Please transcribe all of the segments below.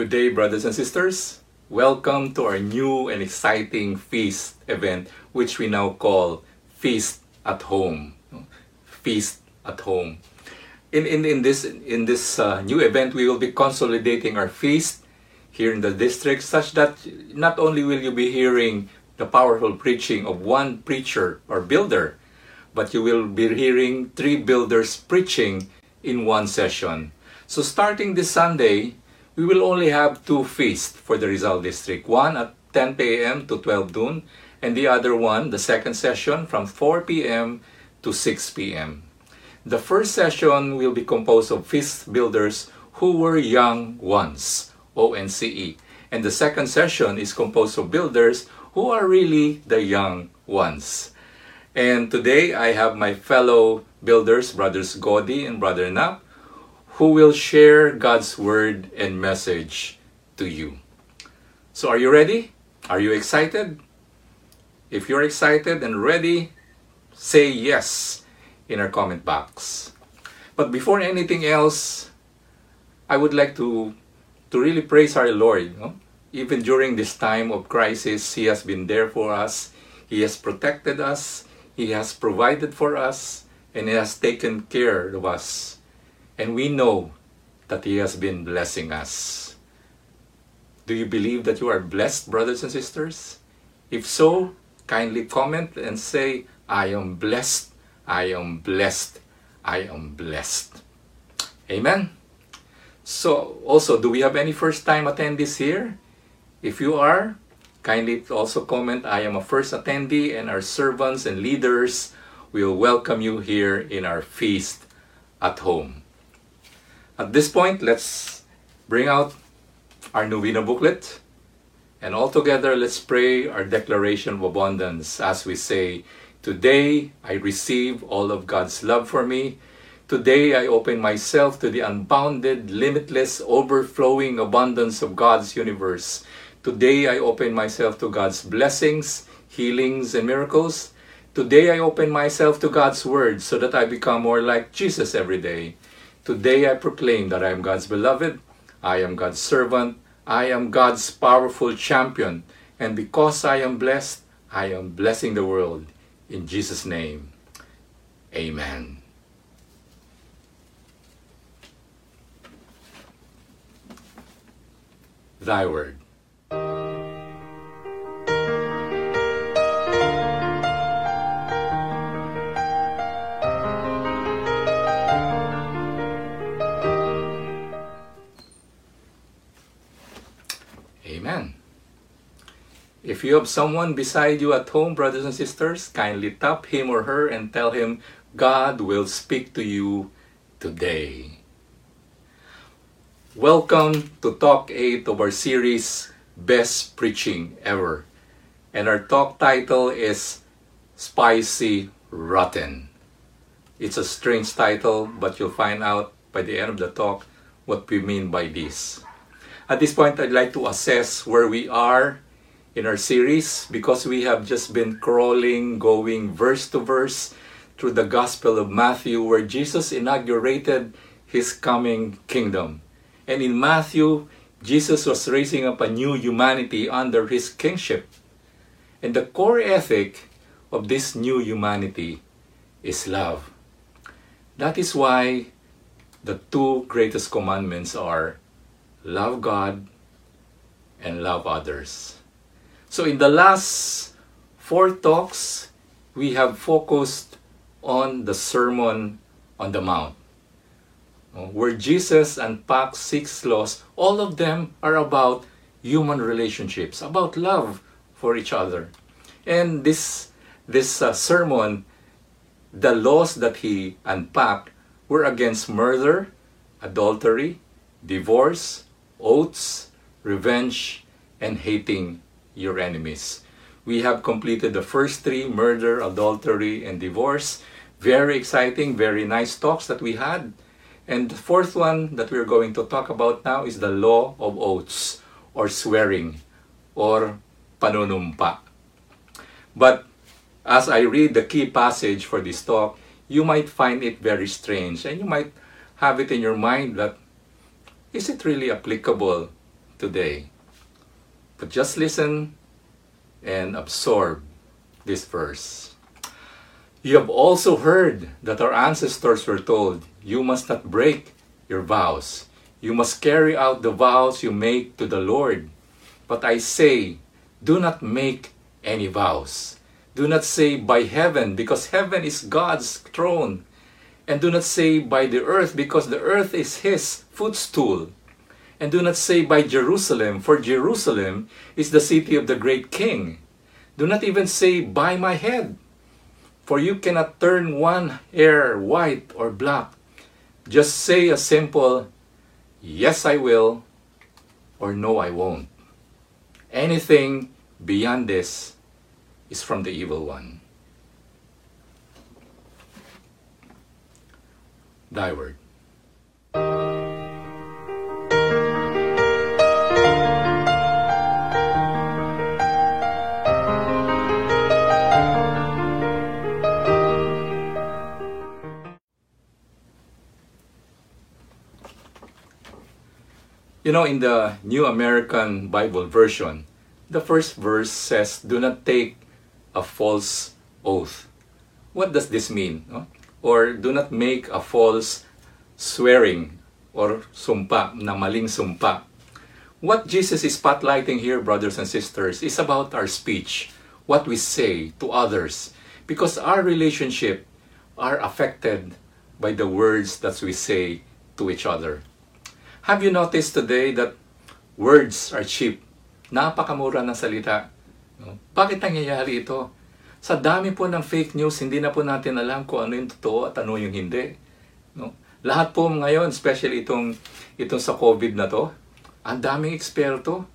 Good day, brothers and sisters. Welcome to our new and exciting feast event, which we now call Feast at Home. Feast at Home. In, in, in this, in this uh, new event, we will be consolidating our feast here in the district, such that not only will you be hearing the powerful preaching of one preacher or builder, but you will be hearing three builders preaching in one session. So starting this Sunday, we will only have two feasts for the Rizal District. One at 10 p.m. to 12 noon, and the other one, the second session, from 4 p.m. to 6 p.m. The first session will be composed of feast builders who were young once, ONCE. And the second session is composed of builders who are really the young ones. And today I have my fellow builders, brothers Godi and brother Nap, who will share God's word and message to you. So are you ready? Are you excited? If you're excited and ready, say yes in our comment box. But before anything else, I would like to to really praise our Lord. No? Even during this time of crisis, He has been there for us. He has protected us. He has provided for us. And He has taken care of us. And we know that He has been blessing us. Do you believe that you are blessed, brothers and sisters? If so, kindly comment and say, I am blessed, I am blessed, I am blessed. Amen. So, also, do we have any first time attendees here? If you are, kindly also comment, I am a first attendee, and our servants and leaders will welcome you here in our feast at home. At this point, let's bring out our Novena booklet. And all together, let's pray our declaration of abundance as we say, Today I receive all of God's love for me. Today I open myself to the unbounded, limitless, overflowing abundance of God's universe. Today I open myself to God's blessings, healings, and miracles. Today I open myself to God's word so that I become more like Jesus every day. Today I proclaim that I am God's beloved, I am God's servant, I am God's powerful champion, and because I am blessed, I am blessing the world. In Jesus' name, Amen. Thy word. If you have someone beside you at home, brothers and sisters, kindly tap him or her and tell him, God will speak to you today. Welcome to Talk 8 of our series, Best Preaching Ever. And our talk title is Spicy Rotten. It's a strange title, but you'll find out by the end of the talk what we mean by this. At this point, I'd like to assess where we are in our series because we have just been crawling, going verse to verse through the Gospel of Matthew, where Jesus inaugurated his coming kingdom. And in Matthew, Jesus was raising up a new humanity under his kingship. And the core ethic of this new humanity is love. That is why the two greatest commandments are love God and love others. So, in the last four talks, we have focused on the Sermon on the Mount, where Jesus unpacks six laws. All of them are about human relationships, about love for each other. And this, this uh, sermon, the laws that he unpacked were against murder, adultery, divorce, oaths, revenge, and hating your enemies. We have completed the first three murder, adultery, and divorce. Very exciting, very nice talks that we had. And the fourth one that we're going to talk about now is the law of oaths or swearing or panunumpa. But as I read the key passage for this talk, you might find it very strange and you might have it in your mind that is it really applicable today. But just listen and absorb this verse. You have also heard that our ancestors were told, You must not break your vows. You must carry out the vows you make to the Lord. But I say, do not make any vows. Do not say by heaven, because heaven is God's throne. And do not say by the earth, because the earth is his footstool. And do not say by Jerusalem, for Jerusalem is the city of the great king. Do not even say by my head, for you cannot turn one hair white or black. Just say a simple, yes, I will, or no, I won't. Anything beyond this is from the evil one. Thy word. You know, in the New American Bible version, the first verse says, Do not take a false oath. What does this mean? Or do not make a false swearing or sumpa, na maling sumpa. What Jesus is spotlighting here, brothers and sisters, is about our speech, what we say to others, because our relationship are affected by the words that we say to each other. Have you noticed today that words are cheap? Napakamura ng salita. Bakit nangyayari ito? Sa dami po ng fake news, hindi na po natin alam kung ano yung totoo at ano yung hindi. No? Lahat po ngayon, especially itong, itong sa COVID na to, ang daming eksperto.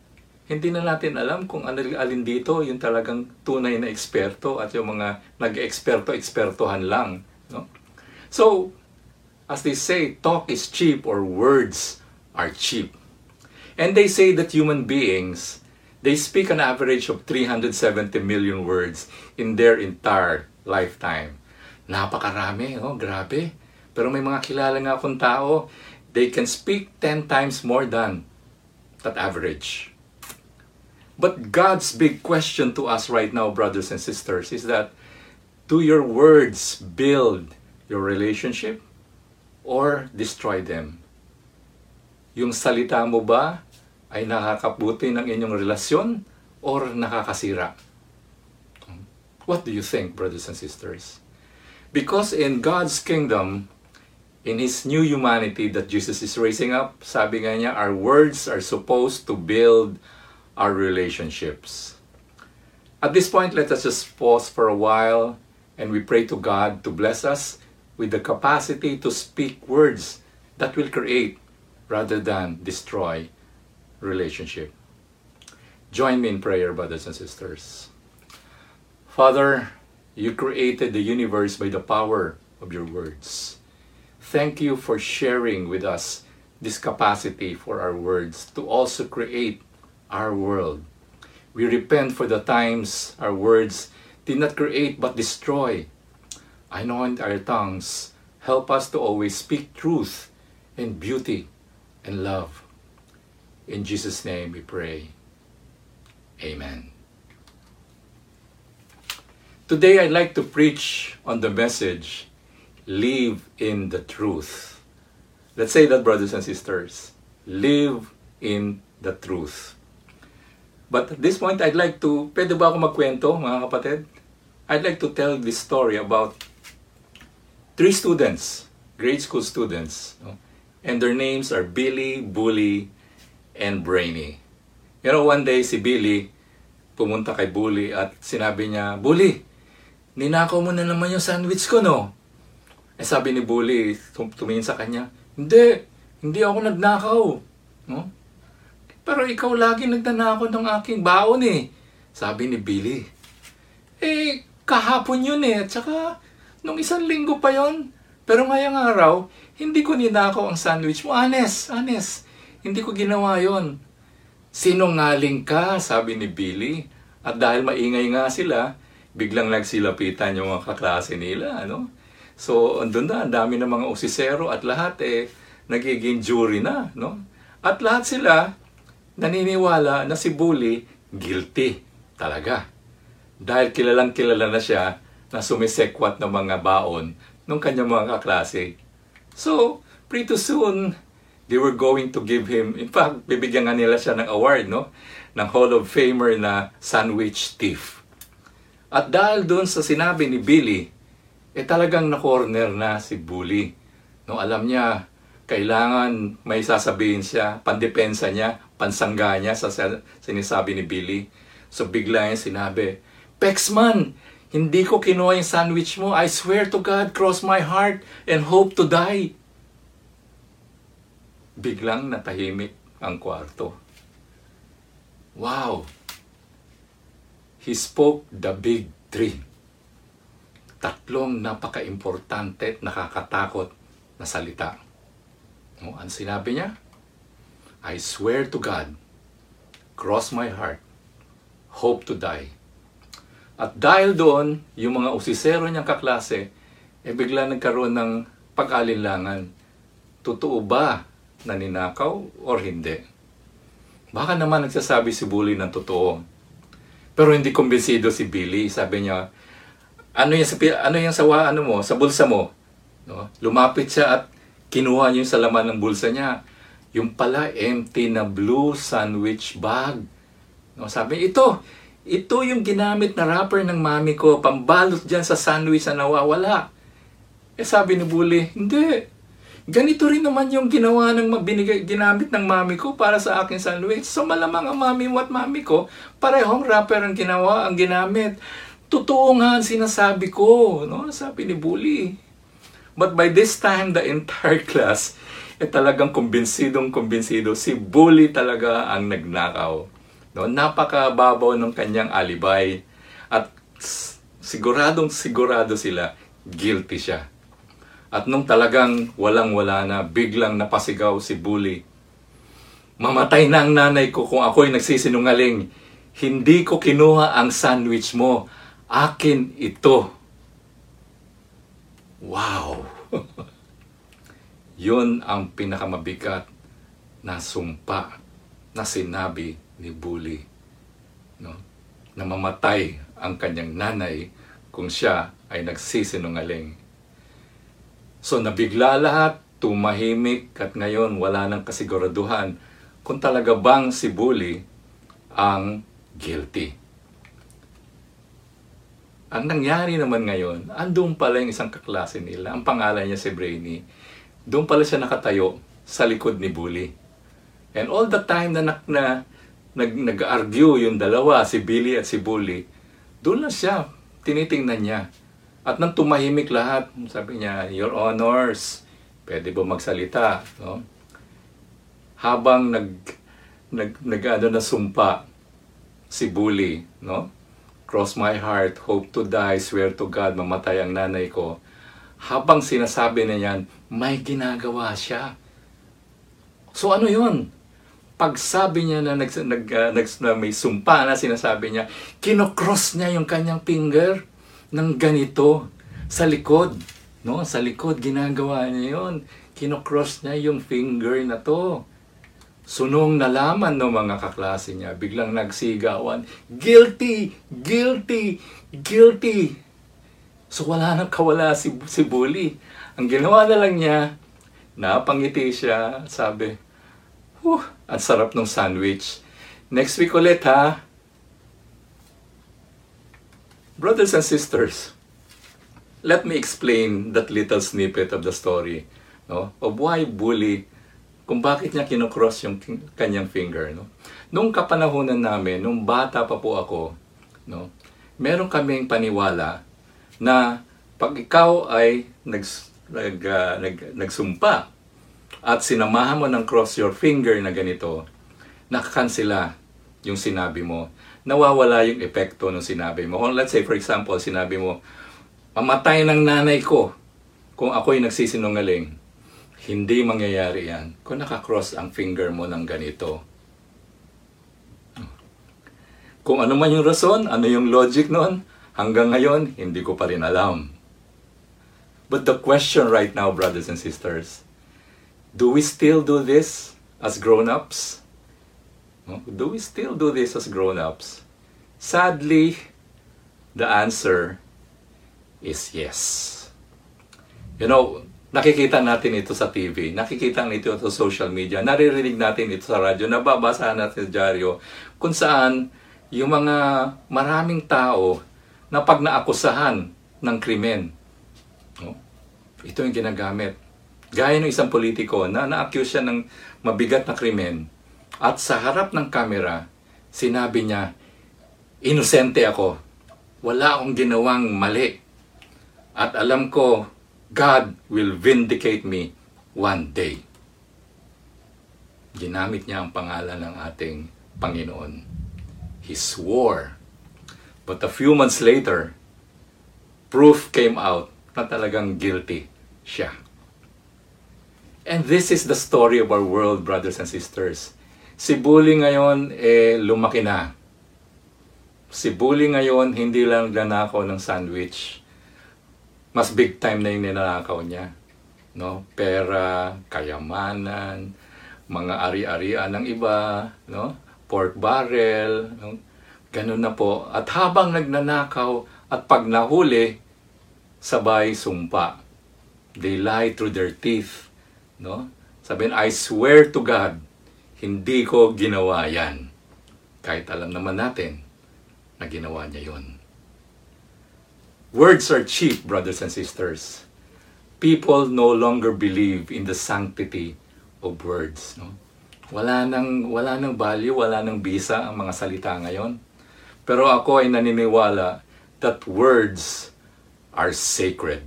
Hindi na natin alam kung ano, alin dito yung talagang tunay na eksperto at yung mga nag-eksperto-ekspertohan lang. No? So, as they say, talk is cheap or words are cheap. And they say that human beings They speak an average of 370 million words in their entire lifetime. Napakarami, oh, grabe. Pero may mga kilala nga akong tao, they can speak 10 times more than that average. But God's big question to us right now, brothers and sisters, is that do your words build your relationship or destroy them? Yung salita mo ba ay nakakabuti ng inyong relasyon or nakakasira? What do you think, brothers and sisters? Because in God's kingdom, in His new humanity that Jesus is raising up, sabi nga niya, our words are supposed to build our relationships. At this point, let us just pause for a while and we pray to God to bless us with the capacity to speak words that will create rather than destroy relationship. Join me in prayer, brothers and sisters. Father, you created the universe by the power of your words. Thank you for sharing with us this capacity for our words to also create our world. We repent for the times our words did not create but destroy. Anoint our tongues. Help us to always speak truth and beauty and love. In Jesus' name we pray. Amen. Today I'd like to preach on the message Live in the truth. Let's say that, brothers and sisters. Live in the truth. But at this point, I'd like to, pwede ba ako magkwento, mga kapatid? I'd like to tell this story about three students, grade school students. And their names are Billy, Bully, and brainy. You know, one day si Billy pumunta kay Bully at sinabi niya, Bully, ninakaw mo na naman yung sandwich ko, no? Eh sabi ni Bully, tum- tumingin sa kanya, hindi, hindi ako nagnakaw. No? Pero ikaw lagi nagnanakaw ng aking baon eh. Sabi ni Billy. Eh, kahapon yun eh. At saka, nung isang linggo pa yon. Pero ngayong araw, hindi ko ninakaw ang sandwich mo. Honest, honest. Hindi ko ginawa yon. Sinungaling ka, sabi ni Billy. At dahil maingay nga sila, biglang nagsilapitan yung mga kaklase nila. Ano? So, andun na, ang dami ng mga usisero at lahat eh, nagiging jury na. No? At lahat sila, naniniwala na si Bully guilty talaga. Dahil kilalang kilala na siya na sumisekwat ng mga baon ng kanyang mga kaklase. So, pretty soon, they were going to give him, in fact, bibigyan nga nila siya ng award, no? Ng Hall of Famer na sandwich thief. At dahil doon sa sinabi ni Billy, eh talagang na-corner na si Bully. No, alam niya, kailangan may sasabihin siya, pandepensa niya, pansangga niya sa sinasabi ni Billy. So bigla yung sinabi, Pexman, hindi ko kinuha yung sandwich mo. I swear to God, cross my heart and hope to die. Biglang natahimik ang kwarto. Wow! He spoke the big three. Tatlong napaka-importante at nakakatakot na salita. No, ano sinabi niya? I swear to God, cross my heart, hope to die. At dahil doon, yung mga usisero niyang kaklase, eh bigla nagkaroon ng pag-alinlangan. Totoo ba na ninakaw or hindi? Baka naman nagsasabi si Bully ng totoo pero hindi kumbinsido si Billy. Sabi niya, ano yung sa, ano yung sa, ano mo, sa bulsa mo? No? Lumapit siya at kinuha niya yung sa laman ng bulsa niya. Yung pala, empty na blue sandwich bag. No? Sabi, ito, ito yung ginamit na wrapper ng mami ko, pambalot dyan sa sandwich na nawawala. Eh sabi ni Bully, hindi, Ganito rin naman yung ginawa ng binigay, ginamit ng mami ko para sa akin sandwich. So malamang ang mami mo at mami ko, parehong wrapper ang ginawa, ang ginamit. Totoo nga ang sinasabi ko, no? Sabi ni Bully. But by this time, the entire class, eh talagang kumbinsidong kumbinsido. Si Bully talaga ang nagnakaw. No? Napakababaw ng kanyang alibay. At siguradong sigurado sila, guilty siya. At nung talagang walang-wala na, biglang napasigaw si Bully. Mamatay na ang nanay ko kung ako'y nagsisinungaling. Hindi ko kinuha ang sandwich mo. Akin ito. Wow! Yun ang pinakamabigat na sumpa na sinabi ni Bully. No? Na mamatay ang kanyang nanay kung siya ay nagsisinungaling. So nabigla lahat, tumahimik at ngayon wala nang kasiguraduhan kung talaga bang si Bully ang guilty. Ang nangyari naman ngayon, andun pala yung isang kaklase nila, ang pangalan niya si Brainy. Doon pala siya nakatayo sa likod ni Bully. And all the time na, na nag, nag-argue yung dalawa, si Billy at si Bully, doon na siya, tinitingnan niya. At nang tumahimik lahat, sabi niya, Your Honors, pwede ba magsalita? No? Habang nag, nag, nag ano, na sumpa si Bully, no? Cross my heart, hope to die, swear to God, mamatay ang nanay ko. Habang sinasabi na yan, may ginagawa siya. So ano yun? Pagsabi niya na, nag, nag, uh, nag, na may sumpa na sinasabi niya, kinocross niya yung kanyang finger ng ganito sa likod. No? Sa likod, ginagawa niya yon. Kinocross niya yung finger na to. Sunong nalaman ng mga kaklase niya, biglang nagsigawan, Guilty! Guilty! Guilty! So wala nang kawala si, si Bully. Ang ginawa na lang niya, napangiti siya, sabi, Huh, ang sarap ng sandwich. Next week ulit ha, Brothers and sisters, let me explain that little snippet of the story no, of why bully, kung bakit niya kinocross yung kanyang finger. No? Nung kapanahonan namin, nung bata pa po ako, no, meron kaming paniwala na pag ikaw ay nag, nag, uh, nag, nagsumpa at sinamahan mo ng cross your finger na ganito, nakakansela yung sinabi mo nawawala yung epekto ng sinabi mo. Let's say, for example, sinabi mo, mamatay ng nanay ko kung ako'y nagsisinungaling. Hindi mangyayari yan kung nakakross ang finger mo ng ganito. Kung ano man yung rason, ano yung logic nun, hanggang ngayon, hindi ko pa rin alam. But the question right now, brothers and sisters, do we still do this as grown-ups? Do we still do this as grown-ups? Sadly, the answer is yes. You know, nakikita natin ito sa TV, nakikita natin ito sa social media, naririnig natin ito sa radyo, nababasa natin sa dyaryo, kung saan yung mga maraming tao na pag naakusahan ng krimen, no? ito yung ginagamit. Gaya ng isang politiko na na-accuse siya ng mabigat na krimen at sa harap ng kamera, sinabi niya, inosente ako. Wala akong ginawang mali. At alam ko, God will vindicate me one day. Ginamit niya ang pangalan ng ating Panginoon. He swore. But a few months later, proof came out na talagang guilty siya. And this is the story of our world, brothers and sisters. Si Bully ngayon, eh, lumaki na. Si Bully ngayon, hindi lang nanakaw ng sandwich. Mas big time na yung ninanakaw niya. No? Pera, kayamanan, mga ari-arian ng iba, no? pork barrel, no? ganun na po. At habang nagnanakaw at pag nahuli, sabay sumpa. They lie through their teeth. No? Sabihin, I swear to God, hindi ko ginawa yan. Kahit alam naman natin na ginawa niya yon. Words are cheap, brothers and sisters. People no longer believe in the sanctity of words. No? Wala nang, wala nang value, wala nang bisa ang mga salita ngayon. Pero ako ay naniniwala that words are sacred.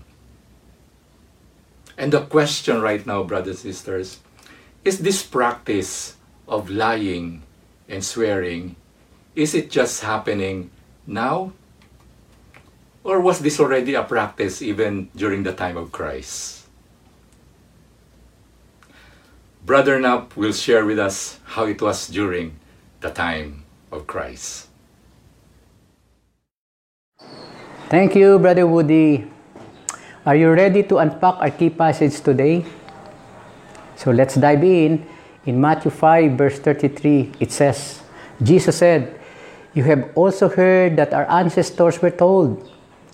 And the question right now, brothers and sisters, is this practice of lying and swearing, is it just happening now? Or was this already a practice even during the time of Christ? Brother Knapp will share with us how it was during the time of Christ. Thank you, Brother Woody. Are you ready to unpack our key passage today? So let's dive in. In Matthew 5, verse 33, it says, Jesus said, You have also heard that our ancestors were told,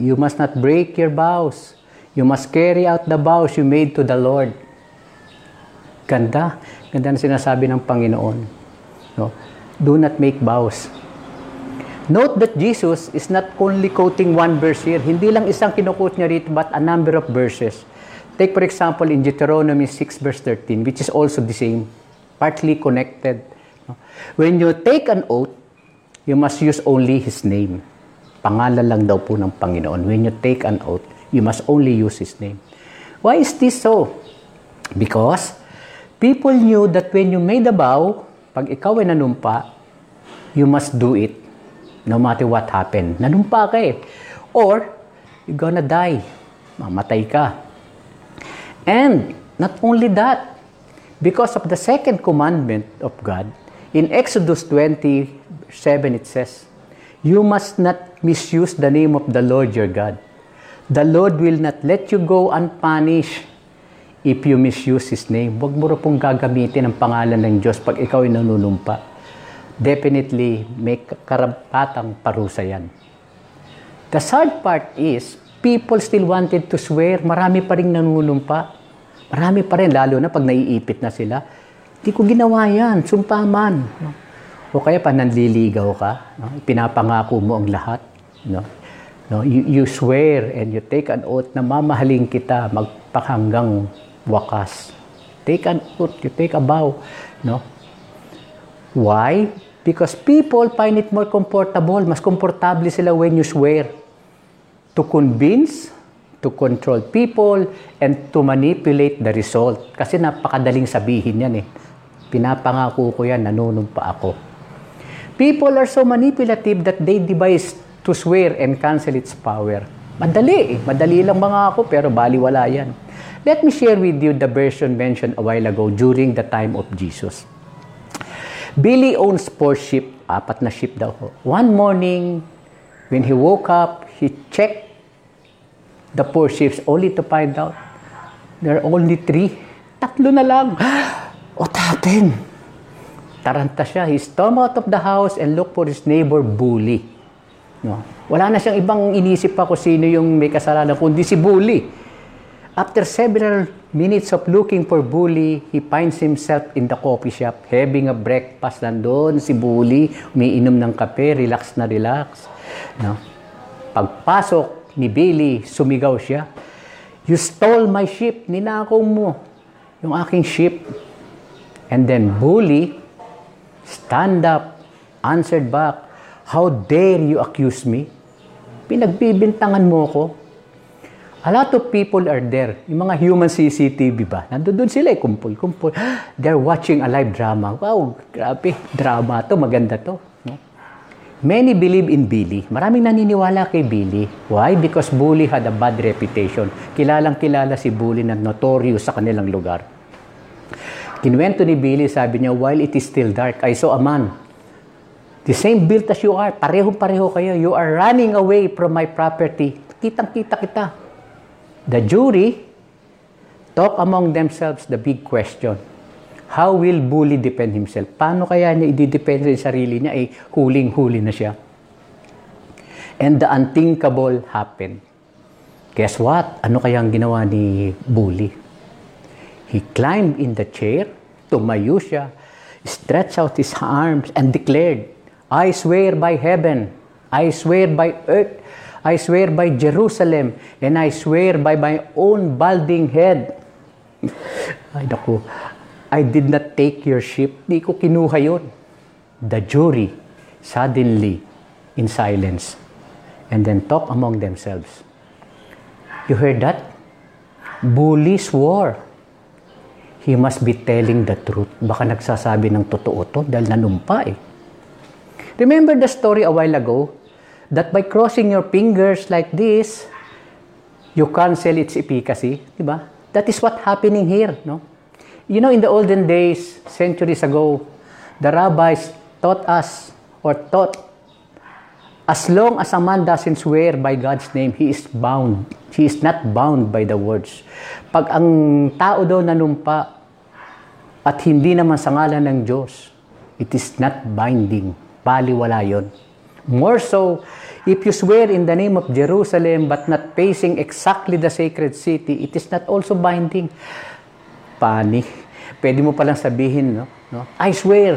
You must not break your vows. You must carry out the vows you made to the Lord. Ganda. Ganda na sinasabi ng Panginoon. No? Do not make vows. Note that Jesus is not only quoting one verse here. Hindi lang isang kinukot niya rito, but a number of verses. Take for example in Deuteronomy 6 verse 13, which is also the same, partly connected. When you take an oath, you must use only His name. Pangalan lang daw po ng Panginoon. When you take an oath, you must only use His name. Why is this so? Because people knew that when you made a vow, pag ikaw ay nanumpa, you must do it no matter what happened. Nanumpa ka eh. Or, you're gonna die. Mamatay ka. And, not only that, because of the second commandment of God, in Exodus 27 it says, You must not misuse the name of the Lord your God. The Lord will not let you go unpunished if you misuse His name. Huwag mo pong gagamitin ang pangalan ng Diyos pag ikaw ay nanunumpa definitely may karapatang parusa yan. The sad part is, people still wanted to swear, marami pa rin nanunumpa. Marami pa rin, lalo na pag naiipit na sila. Hindi ko ginawa yan, sumpaman. No? O kaya pa nanliligaw ka, no? pinapangako mo ang lahat. No? No? You, you swear and you take an oath na mamahalin kita magpakanggang wakas. Take an oath, you take a vow. No? Why? Because people find it more comfortable. Mas komportable sila when you swear. To convince, to control people, and to manipulate the result. Kasi napakadaling sabihin yan eh. Pinapangako ko yan, nanunumpa ako. People are so manipulative that they devise to swear and cancel its power. Madali eh. Madali lang mga ako, pero baliwala yan. Let me share with you the version mentioned a while ago during the time of Jesus. Billy owns four ship, apat na ship daw. One morning, when he woke up, he checked the four ships only to find out there are only three. Tatlo na lang. What happened? Taranta siya. He stormed out of the house and looked for his neighbor bully. No? Wala na siyang ibang inisip pa kung sino yung may kasalanan, kundi si bully. After several minutes of looking for bully, he finds himself in the coffee shop having a breakfast. Nandun si bully, umiinom ng kape, relax na relax. No? Pagpasok ni Billy, sumigaw siya. You stole my sheep, ninakaw mo yung aking sheep. And then bully, stand up, answered back, How dare you accuse me? Pinagbibintangan mo ko. A lot of people are there. Yung mga human CCTV ba? Nandun sila eh, kumpul-kumpul. They're watching a live drama. Wow, grabe. Drama to, maganda to. No? Many believe in Billy. Maraming naniniwala kay Billy. Why? Because Bully had a bad reputation. Kilalang kilala si Bully na notorious sa kanilang lugar. Kinwento ni Billy, sabi niya, while it is still dark, I saw a man. The same built as you are. Pareho-pareho kayo. You are running away from my property. Kitang-kita kita. The jury talk among themselves the big question. How will bully defend himself? Paano kaya niya i-defend sa sarili niya? Eh, huling-huli na siya. And the unthinkable happened. Guess what? Ano kaya ang ginawa ni bully? He climbed in the chair, tumayo siya, stretched out his arms, and declared, I swear by heaven, I swear by earth, I swear by Jerusalem, and I swear by my own balding head. Ay, naku. I did not take your ship. Di ko kinuha yun. The jury suddenly in silence and then talk among themselves. You heard that? Bully swore. He must be telling the truth. Baka nagsasabi ng totoo to dahil nanumpa eh. Remember the story a while ago that by crossing your fingers like this, you cancel its efficacy, di ba? That is what happening here, no? You know, in the olden days, centuries ago, the rabbis taught us or taught as long as a man doesn't swear by God's name, he is bound. He is not bound by the words. Pag ang tao daw nanumpa at hindi naman sa ngalan ng Diyos, it is not binding. Baliwala yon. More so, if you swear in the name of Jerusalem but not facing exactly the sacred city, it is not also binding. Pani. Pwede mo palang sabihin, no? no? I swear,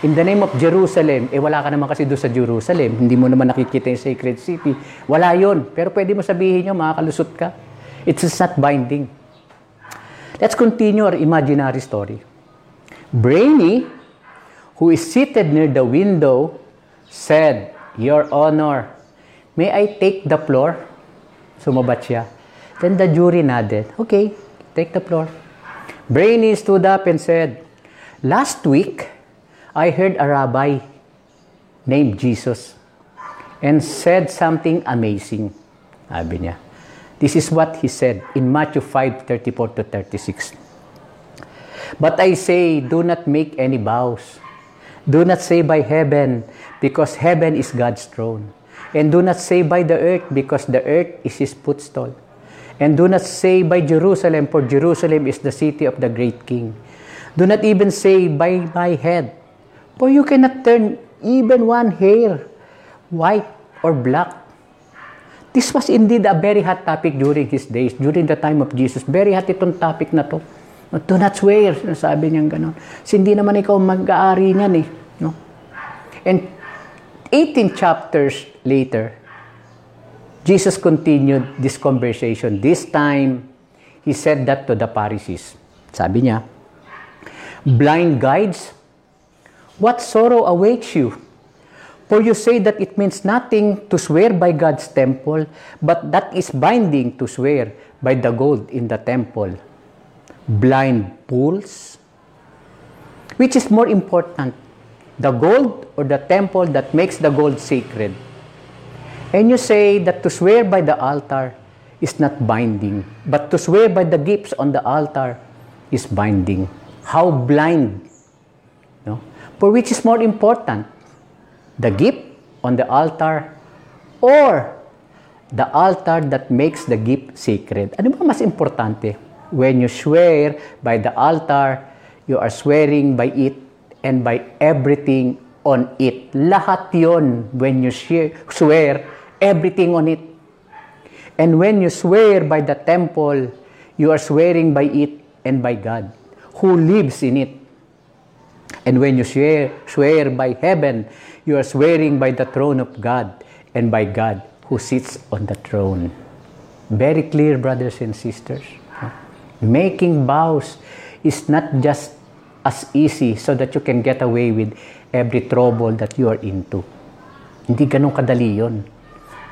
in the name of Jerusalem, eh wala ka naman kasi doon sa Jerusalem, hindi mo naman nakikita yung sacred city. Wala yon. Pero pwede mo sabihin yun, makakalusot ka. It's not binding. Let's continue our imaginary story. Brainy, who is seated near the window, said, Your Honor, may I take the floor? Sumabat siya. Then the jury nodded. Okay, take the floor. Brainy stood up and said, Last week, I heard a rabbi named Jesus and said something amazing. Sabi niya. This is what he said in Matthew 5, 34 to 36. But I say, do not make any vows. Do not say by heaven, because heaven is God's throne. And do not say by the earth, because the earth is his footstool. And do not say by Jerusalem, for Jerusalem is the city of the great king. Do not even say by my head, for you cannot turn even one hair white or black. This was indeed a very hot topic during his days, during the time of Jesus. Very hot itong topic na to. Do not swear, sinasabi niya gano'n. Kasi hindi naman ikaw mag-aari niyan eh. No? And 18 chapters later, Jesus continued this conversation. This time, He said that to the Pharisees. Sabi niya, Blind guides, what sorrow awaits you? For you say that it means nothing to swear by God's temple, but that is binding to swear by the gold in the temple. Blind fools? Which is more important, the gold or the temple that makes the gold sacred? And you say that to swear by the altar is not binding, but to swear by the gifts on the altar is binding. How blind! No? For which is more important, the gift on the altar or the altar that makes the gift sacred? Ano ba mas importante? When you swear by the altar, you are swearing by it and by everything on it. Lahat yon when you swear, everything on it. And when you swear by the temple, you are swearing by it and by God, who lives in it. And when you swear, swear by heaven, you are swearing by the throne of God and by God who sits on the throne. Very clear, brothers and sisters. Making vows is not just as easy so that you can get away with every trouble that you are into. Hindi ganun kadali yon.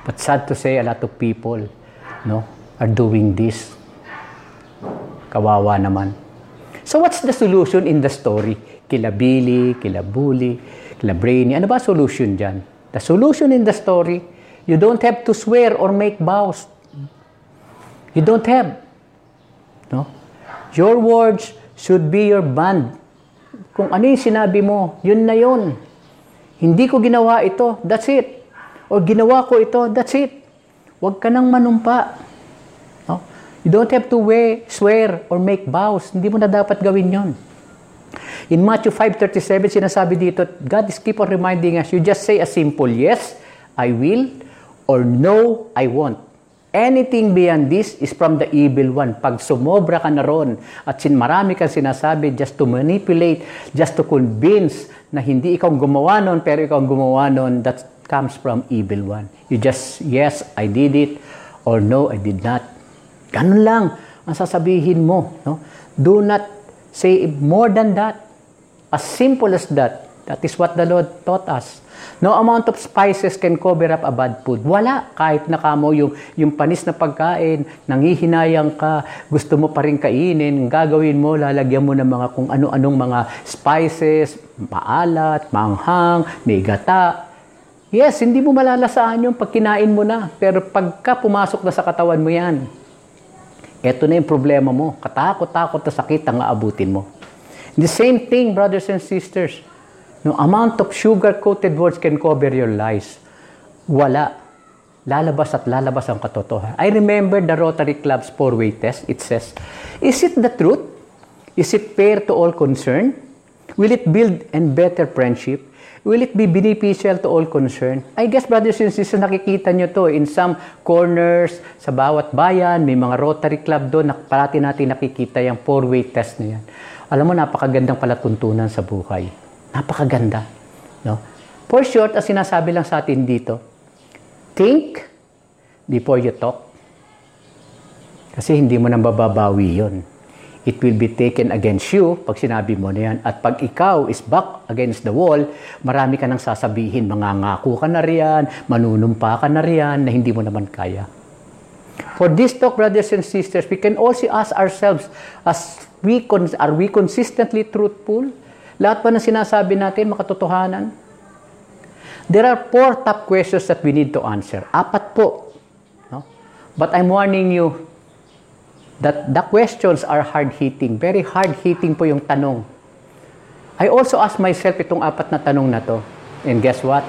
But sad to say, a lot of people no, are doing this. Kawawa naman. So what's the solution in the story? Kila Billy, kila Bully, kila Brainy. Ano ba solution dyan? The solution in the story, you don't have to swear or make vows. You don't have. No? Your words should be your bond. Kung ano yung sinabi mo, yun na yun. Hindi ko ginawa ito, that's it. O ginawa ko ito, that's it. Huwag ka nang manumpa. No? You don't have to wear, swear or make vows. Hindi mo na dapat gawin yon. In Matthew 5.37, sinasabi dito, God is keep on reminding us, you just say a simple yes, I will, or no, I won't. Anything beyond this is from the evil one. Pag sumobra ka na ron at sin marami kang sinasabi just to manipulate, just to convince na hindi ikaw gumawa nun pero ikaw gumawa nun, that comes from evil one. You just, yes, I did it, or no, I did not. Ganun lang ang sasabihin mo. No? Do not say more than that. As simple as that. That is what the Lord taught us. No amount of spices can cover up a bad food. Wala. Kahit nakamo yung, yung panis na pagkain, nangihinayang ka, gusto mo pa rin kainin, gagawin mo, lalagyan mo ng mga kung ano-anong mga spices, maalat, manghang, may gata. Yes, hindi mo malalasaan yung pag mo na. Pero pagka pumasok na sa katawan mo yan, eto na yung problema mo. Katakot-takot na sakit ang aabutin mo. The same thing, brothers and sisters. No amount of sugar-coated words can cover your lies. Wala. Lalabas at lalabas ang katotohanan. I remember the Rotary Club's four-way test. It says, Is it the truth? Is it fair to all concerned? Will it build and better friendship? Will it be beneficial to all concerned? I guess, brothers and sisters, nakikita nyo to in some corners, sa bawat bayan, may mga Rotary Club doon, na parati natin nakikita yung four-way test na yan. Alam mo, napakagandang palatuntunan sa buhay. Napakaganda. No? For short, as sinasabi lang sa atin dito, think before you talk. Kasi hindi mo nang bababawi yon. It will be taken against you pag sinabi mo na yan. At pag ikaw is back against the wall, marami ka nang sasabihin. Mangangako ka na riyan, manunumpa ka na riyan, na hindi mo naman kaya. For this talk, brothers and sisters, we can also ask ourselves, as we are we consistently truthful? Lahat ba ng sinasabi natin makatotohanan? There are four top questions that we need to answer. Apat po. No? But I'm warning you that the questions are hard-hitting. Very hard-hitting po yung tanong. I also ask myself itong apat na tanong na to. And guess what?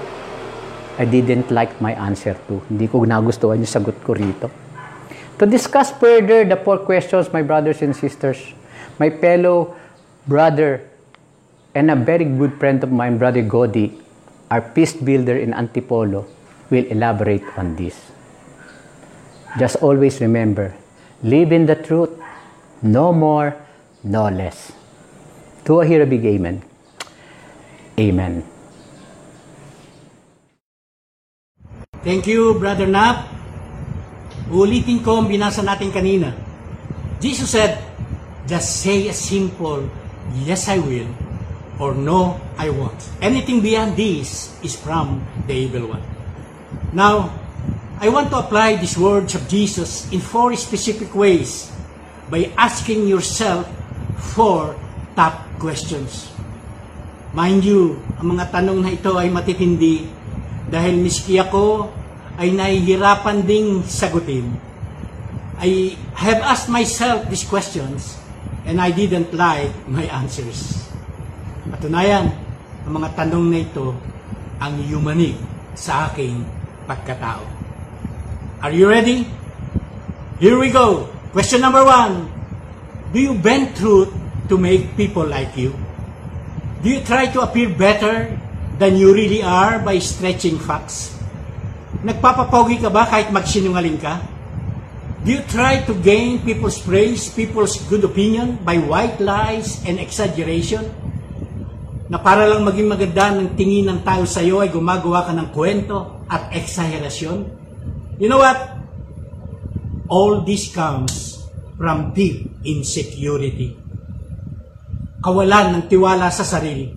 I didn't like my answer to. Hindi ko nagustuhan yung sagot ko rito. To discuss further the four questions, my brothers and sisters, my fellow brother and a very good friend of mine, Brother Godi, our peace builder in Antipolo, will elaborate on this. Just always remember, live in the truth, no more, no less. To a hear a big amen. Amen. Thank you, Brother Nap. Ulitin ko ang binasa natin kanina. Jesus said, just say a simple, yes I will, or no, I won't. Anything beyond this is from the evil one. Now, I want to apply these words of Jesus in four specific ways by asking yourself four top questions. Mind you, ang mga tanong na ito ay matitindi dahil miski ako ay nahihirapan ding sagutin. I have asked myself these questions and I didn't like my answers. Patunayan, ang mga tanong na ito ang yumanig sa aking pagkatao. Are you ready? Here we go. Question number one. Do you bend truth to make people like you? Do you try to appear better than you really are by stretching facts? Nagpapapogi ka ba kahit magsinungaling ka? Do you try to gain people's praise, people's good opinion by white lies and exaggeration? Na para lang maging maganda ng tingin ng tao sa iyo ay gumagawa ka ng kwento at exaggerasyon? You know what? All this comes from deep insecurity. Kawalan ng tiwala sa sarili.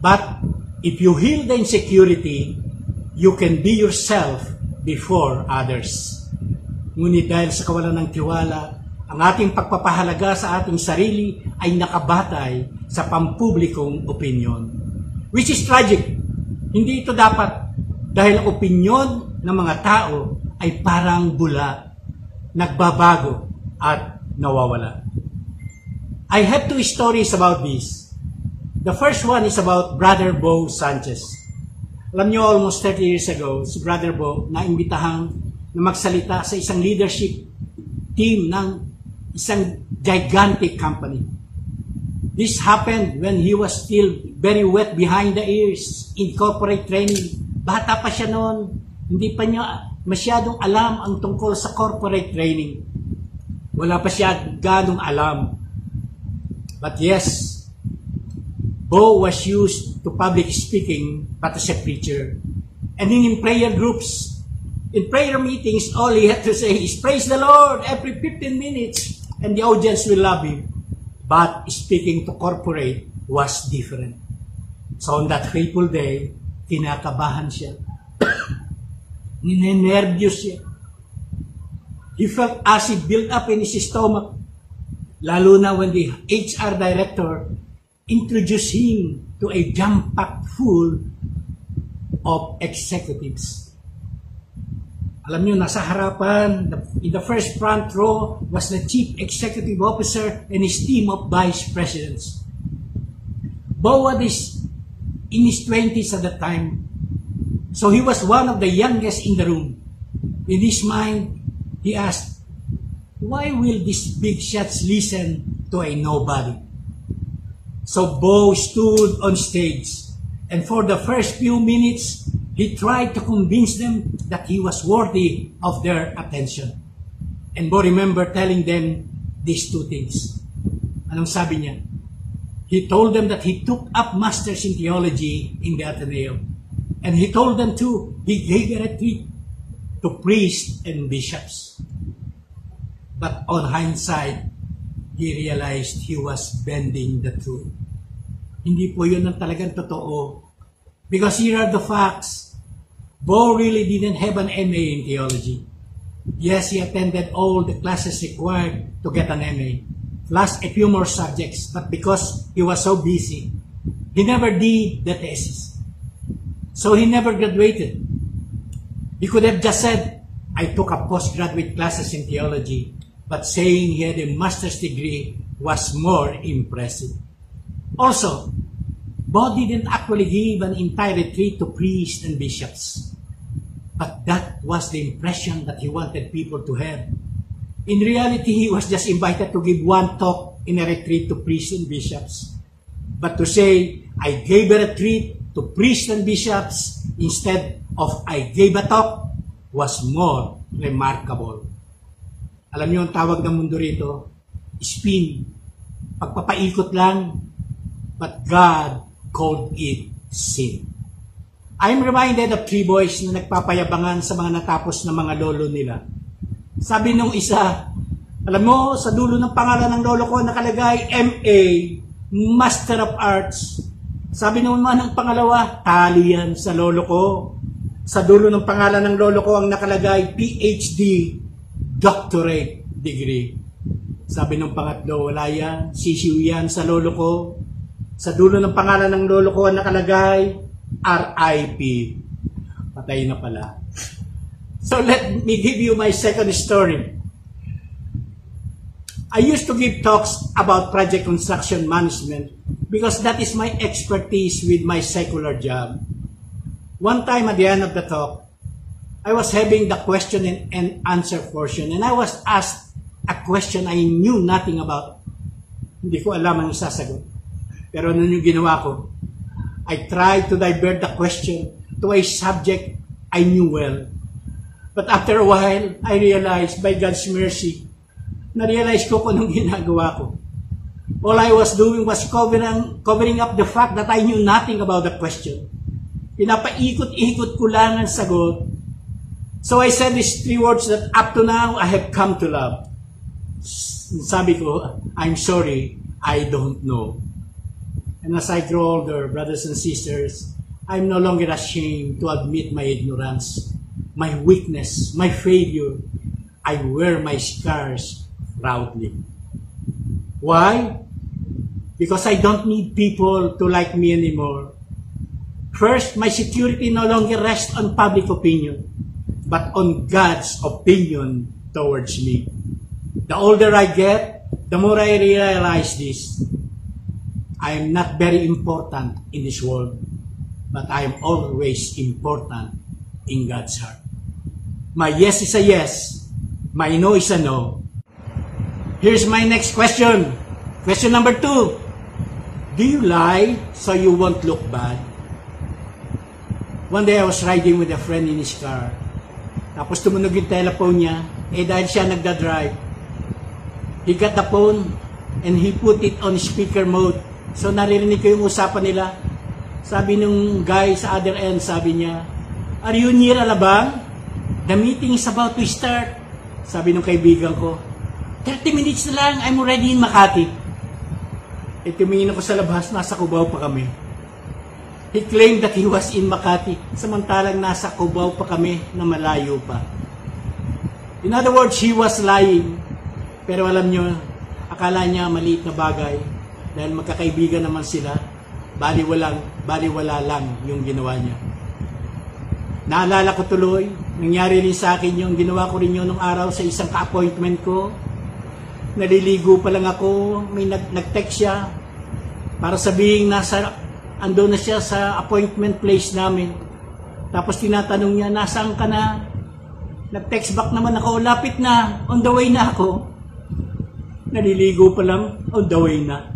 But if you heal the insecurity, you can be yourself before others. Ngunit dahil sa kawalan ng tiwala, ang ating pagpapahalaga sa ating sarili ay nakabatay sa pampublikong opinion. Which is tragic. Hindi ito dapat dahil ang opinion ng mga tao ay parang bula, nagbabago at nawawala. I have two stories about this. The first one is about Brother Bo Sanchez. Alam niyo, almost 30 years ago, si Brother Bo na imbitahang na magsalita sa isang leadership team ng isang gigantic company. This happened when he was still very wet behind the ears in corporate training. Bata pa siya noon. Hindi pa niya masyadong alam ang tungkol sa corporate training. Wala pa siya ganong alam. But yes, Bo was used to public speaking, but as a preacher. And in prayer groups, in prayer meetings, all he had to say is, Praise the Lord every 15 minutes, and the audience will love him. But speaking to corporate was different. So on that fateful day, kinakabahan siya. Ninenervyos siya. He felt acid build up in his stomach. Lalo na when the HR director introduced him to a jam-packed full of executives. Alam niyo, nasa harapan, in the first front row was the chief executive officer and his team of vice presidents. Boa is in his 20s at the time. So he was one of the youngest in the room. In his mind, he asked, why will these big shots listen to a nobody? So Bo stood on stage, and for the first few minutes, he tried to convince them that he was worthy of their attention. And Bo remember telling them these two things. Anong sabi niya? He told them that he took up masters in theology in the Ateneo. And he told them too, he gave a retreat to priests and bishops. But on hindsight, he realized he was bending the truth. Hindi po yun ang talagang totoo. Because here are the facts. Bo really didn't have an MA in theology. Yes, he attended all the classes required to get an MA, plus a few more subjects, but because he was so busy, he never did the thesis. So he never graduated. He could have just said, I took a postgraduate classes in theology, but saying he had a master's degree was more impressive. Also, Bo didn't actually give an entire retreat to priests and bishops. But that was the impression that he wanted people to have. In reality, he was just invited to give one talk in a retreat to priests and bishops. But to say, I gave a retreat to priests and bishops instead of I gave a talk was more remarkable. Alam niyo ang tawag ng mundo rito? Spin. Pagpapaikot lang. But God called it sin. I'm reminded of three boys na nagpapayabangan sa mga natapos na mga lolo nila. Sabi nung isa, alam mo, sa dulo ng pangalan ng lolo ko nakalagay MA, Master of Arts. Sabi naman ng pangalawa, tali yan sa lolo ko. Sa dulo ng pangalan ng lolo ko ang nakalagay PhD, Doctorate Degree. Sabi nung pangatlo, wala yan, sisiw yan sa lolo ko. Sa dulo ng pangalan ng lolo ko ang nakalagay, RIP. Patay na pala. So let me give you my second story. I used to give talks about project construction management because that is my expertise with my secular job. One time at the end of the talk, I was having the question and, answer portion and I was asked a question I knew nothing about. Hindi ko alam ang sasagot. Pero ano yung ginawa ko? I tried to divert the question to a subject I knew well. But after a while, I realized by God's mercy, na-realize ko kung anong ginagawa ko. All I was doing was covering, covering up the fact that I knew nothing about the question. Pinapaikot-ikot ko lang ang sagot. So I said these three words that up to now I have come to love. Sabi ko, I'm sorry, I don't know. And as I grow older, brothers and sisters, I'm no longer ashamed to admit my ignorance, my weakness, my failure. I wear my scars proudly. Why? Because I don't need people to like me anymore. First, my security no longer rests on public opinion, but on God's opinion towards me. The older I get, the more I realize this. I am not very important in this world, but I am always important in God's heart. My yes is a yes, my no is a no. Here's my next question. Question number two. Do you lie so you won't look bad? One day I was riding with a friend in his car. Tapos tumunog yung telephone niya. Eh dahil siya nagda-drive, he got the phone and he put it on speaker mode. So naririnig ko yung usapan nila. Sabi nung guy sa other end, sabi niya, Are you near Alabang? The meeting is about to start. Sabi nung kaibigan ko, 30 minutes na lang, I'm already in Makati. E tumingin ako sa labas, nasa Cubao pa kami. He claimed that he was in Makati, samantalang nasa Cubao pa kami na malayo pa. In other words, he was lying. Pero alam nyo, akala niya maliit na bagay dahil magkakaibigan naman sila, baliwalang, baliwala lang yung ginawa niya. Naalala ko tuloy, nangyari rin sa akin yung ginawa ko rin yun nung araw sa isang ka-appointment ko. Naliligo pa lang ako, may nag- nag-text siya para sabihin nasa, ando na siya sa appointment place namin. Tapos tinatanong niya, nasaan ka na? Nag-text back naman ako, lapit na, on the way na ako. Naliligo pa lang, on the way na.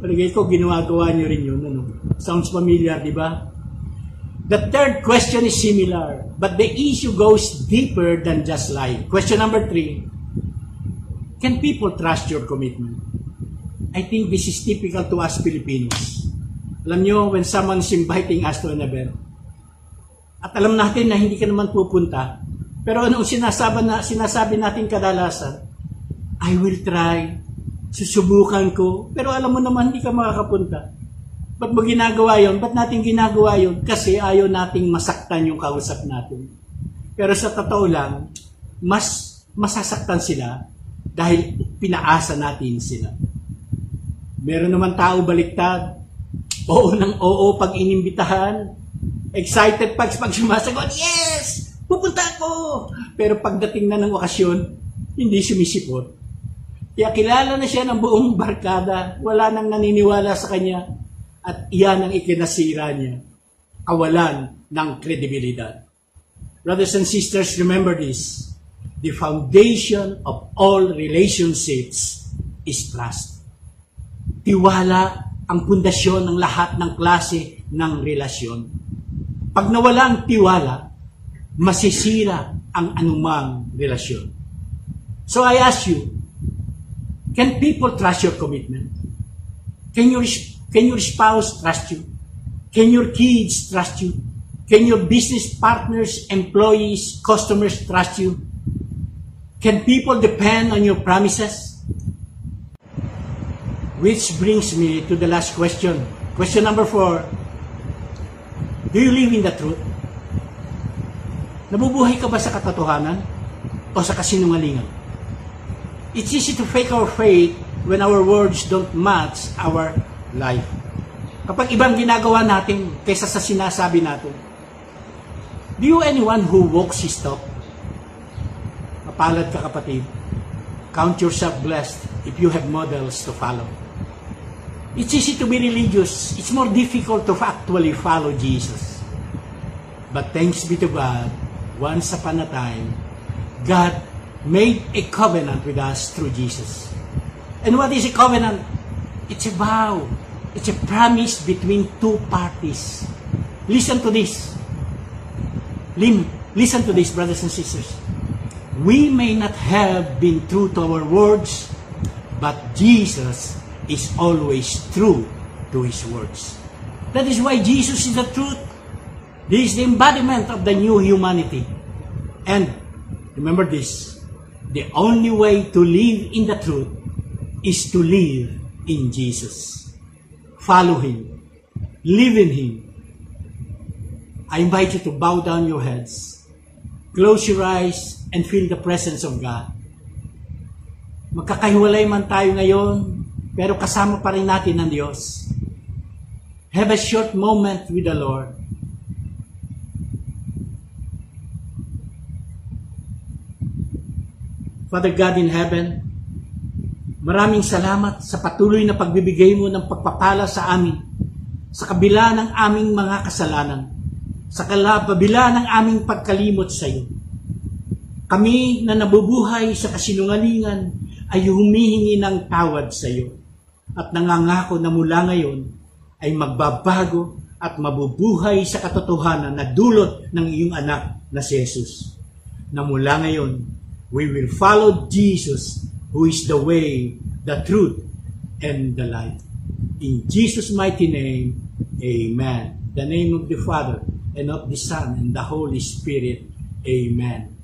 Palagay ko, ginagawa niyo rin yun. Ano? Sounds familiar, di ba? The third question is similar, but the issue goes deeper than just lying. Question number three. Can people trust your commitment? I think this is typical to us Filipinos. Alam nyo, when someone is inviting us to an event, at alam natin na hindi ka naman pupunta, pero anong sinasabi, na, sinasabi natin kadalasan? I will try, susubukan ko, pero alam mo naman hindi ka makakapunta. Ba't mo ginagawa yon? Ba't natin ginagawa yon? Kasi ayaw nating masaktan yung kausap natin. Pero sa totoo lang, mas masasaktan sila dahil pinaasa natin sila. Meron naman tao baliktad. Oo ng oo pag inimbitahan. Excited pag, pag sumasagot, yes! Pupunta ako! Pero pagdating na ng okasyon, hindi sumisipot. Kaya na siya ng buong barkada. Wala nang naniniwala sa kanya at iyan ang ikinasira niya, kawalan ng kredibilidad. Brothers and sisters, remember this. The foundation of all relationships is trust. Tiwala ang pundasyon ng lahat ng klase ng relasyon. Pag nawala ang tiwala, masisira ang anumang relasyon. So I ask you, can people trust your commitment? Can you Can your spouse trust you? Can your kids trust you? Can your business partners, employees, customers trust you? Can people depend on your promises? Which brings me to the last question. Question number four. Do you live in the truth? Nabubuhay ka ba sa katotohanan o sa kasinungalingan? It's easy to fake our faith when our words don't match our life. Kapag ibang ginagawa natin kaysa sa sinasabi natin. Do you anyone who walks his talk? Mapalad ka kapatid. Count yourself blessed if you have models to follow. It's easy to be religious. It's more difficult to actually follow Jesus. But thanks be to God, once upon a time, God made a covenant with us through Jesus. And what is a covenant? It's a vow. It's a promise between two parties. Listen to this. Lim, listen to this, brothers and sisters. We may not have been true to our words, but Jesus is always true to His words. That is why Jesus is the truth. This is the embodiment of the new humanity. And remember this, the only way to live in the truth is to live in Jesus. Follow Him. Live in Him. I invite you to bow down your heads, close your eyes, and feel the presence of God. Magkakahiwalay man tayo ngayon, pero kasama pa rin natin ang Diyos. Have a short moment with the Lord. Father God in heaven, maraming salamat sa patuloy na pagbibigay mo ng pagpapala sa amin sa kabila ng aming mga kasalanan, sa kabila ng aming pagkalimot sa iyo. Kami na nabubuhay sa kasinungalingan ay humihingi ng tawad sa iyo at nangangako na mula ngayon ay magbabago at mabubuhay sa katotohanan na dulot ng iyong anak na si Jesus. Na mula ngayon, we will follow Jesus who is the way, the truth, and the light. In Jesus' mighty name, Amen. The name of the Father, and of the Son, and the Holy Spirit. Amen.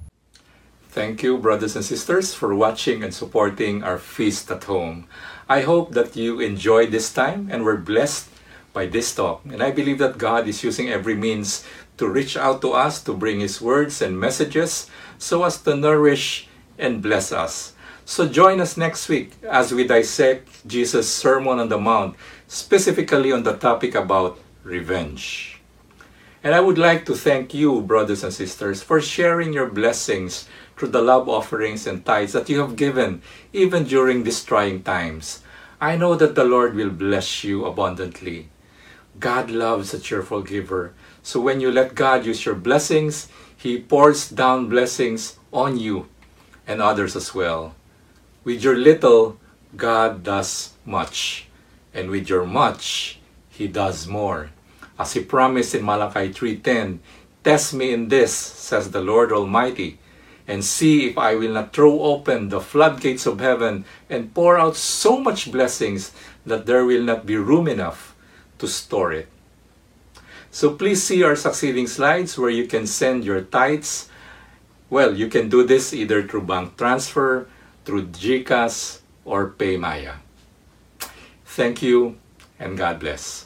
Thank you, brothers and sisters, for watching and supporting our feast at home. I hope that you enjoyed this time and were blessed by this talk. And I believe that God is using every means to reach out to us to bring His words and messages so as to nourish and bless us. So join us next week as we dissect Jesus' Sermon on the Mount, specifically on the topic about revenge. And I would like to thank you, brothers and sisters, for sharing your blessings through the love offerings and tithes that you have given, even during these trying times. I know that the Lord will bless you abundantly. God loves a cheerful giver. So when you let God use your blessings, He pours down blessings on you and others as well. With your little, God does much. And with your much, He does more. As He promised in Malachi 3.10, Test me in this, says the Lord Almighty, and see if I will not throw open the floodgates of heaven and pour out so much blessings that there will not be room enough to store it. So please see our succeeding slides where you can send your tithes. Well, you can do this either through bank transfer, through GCash, or PayMaya. Thank you and God bless.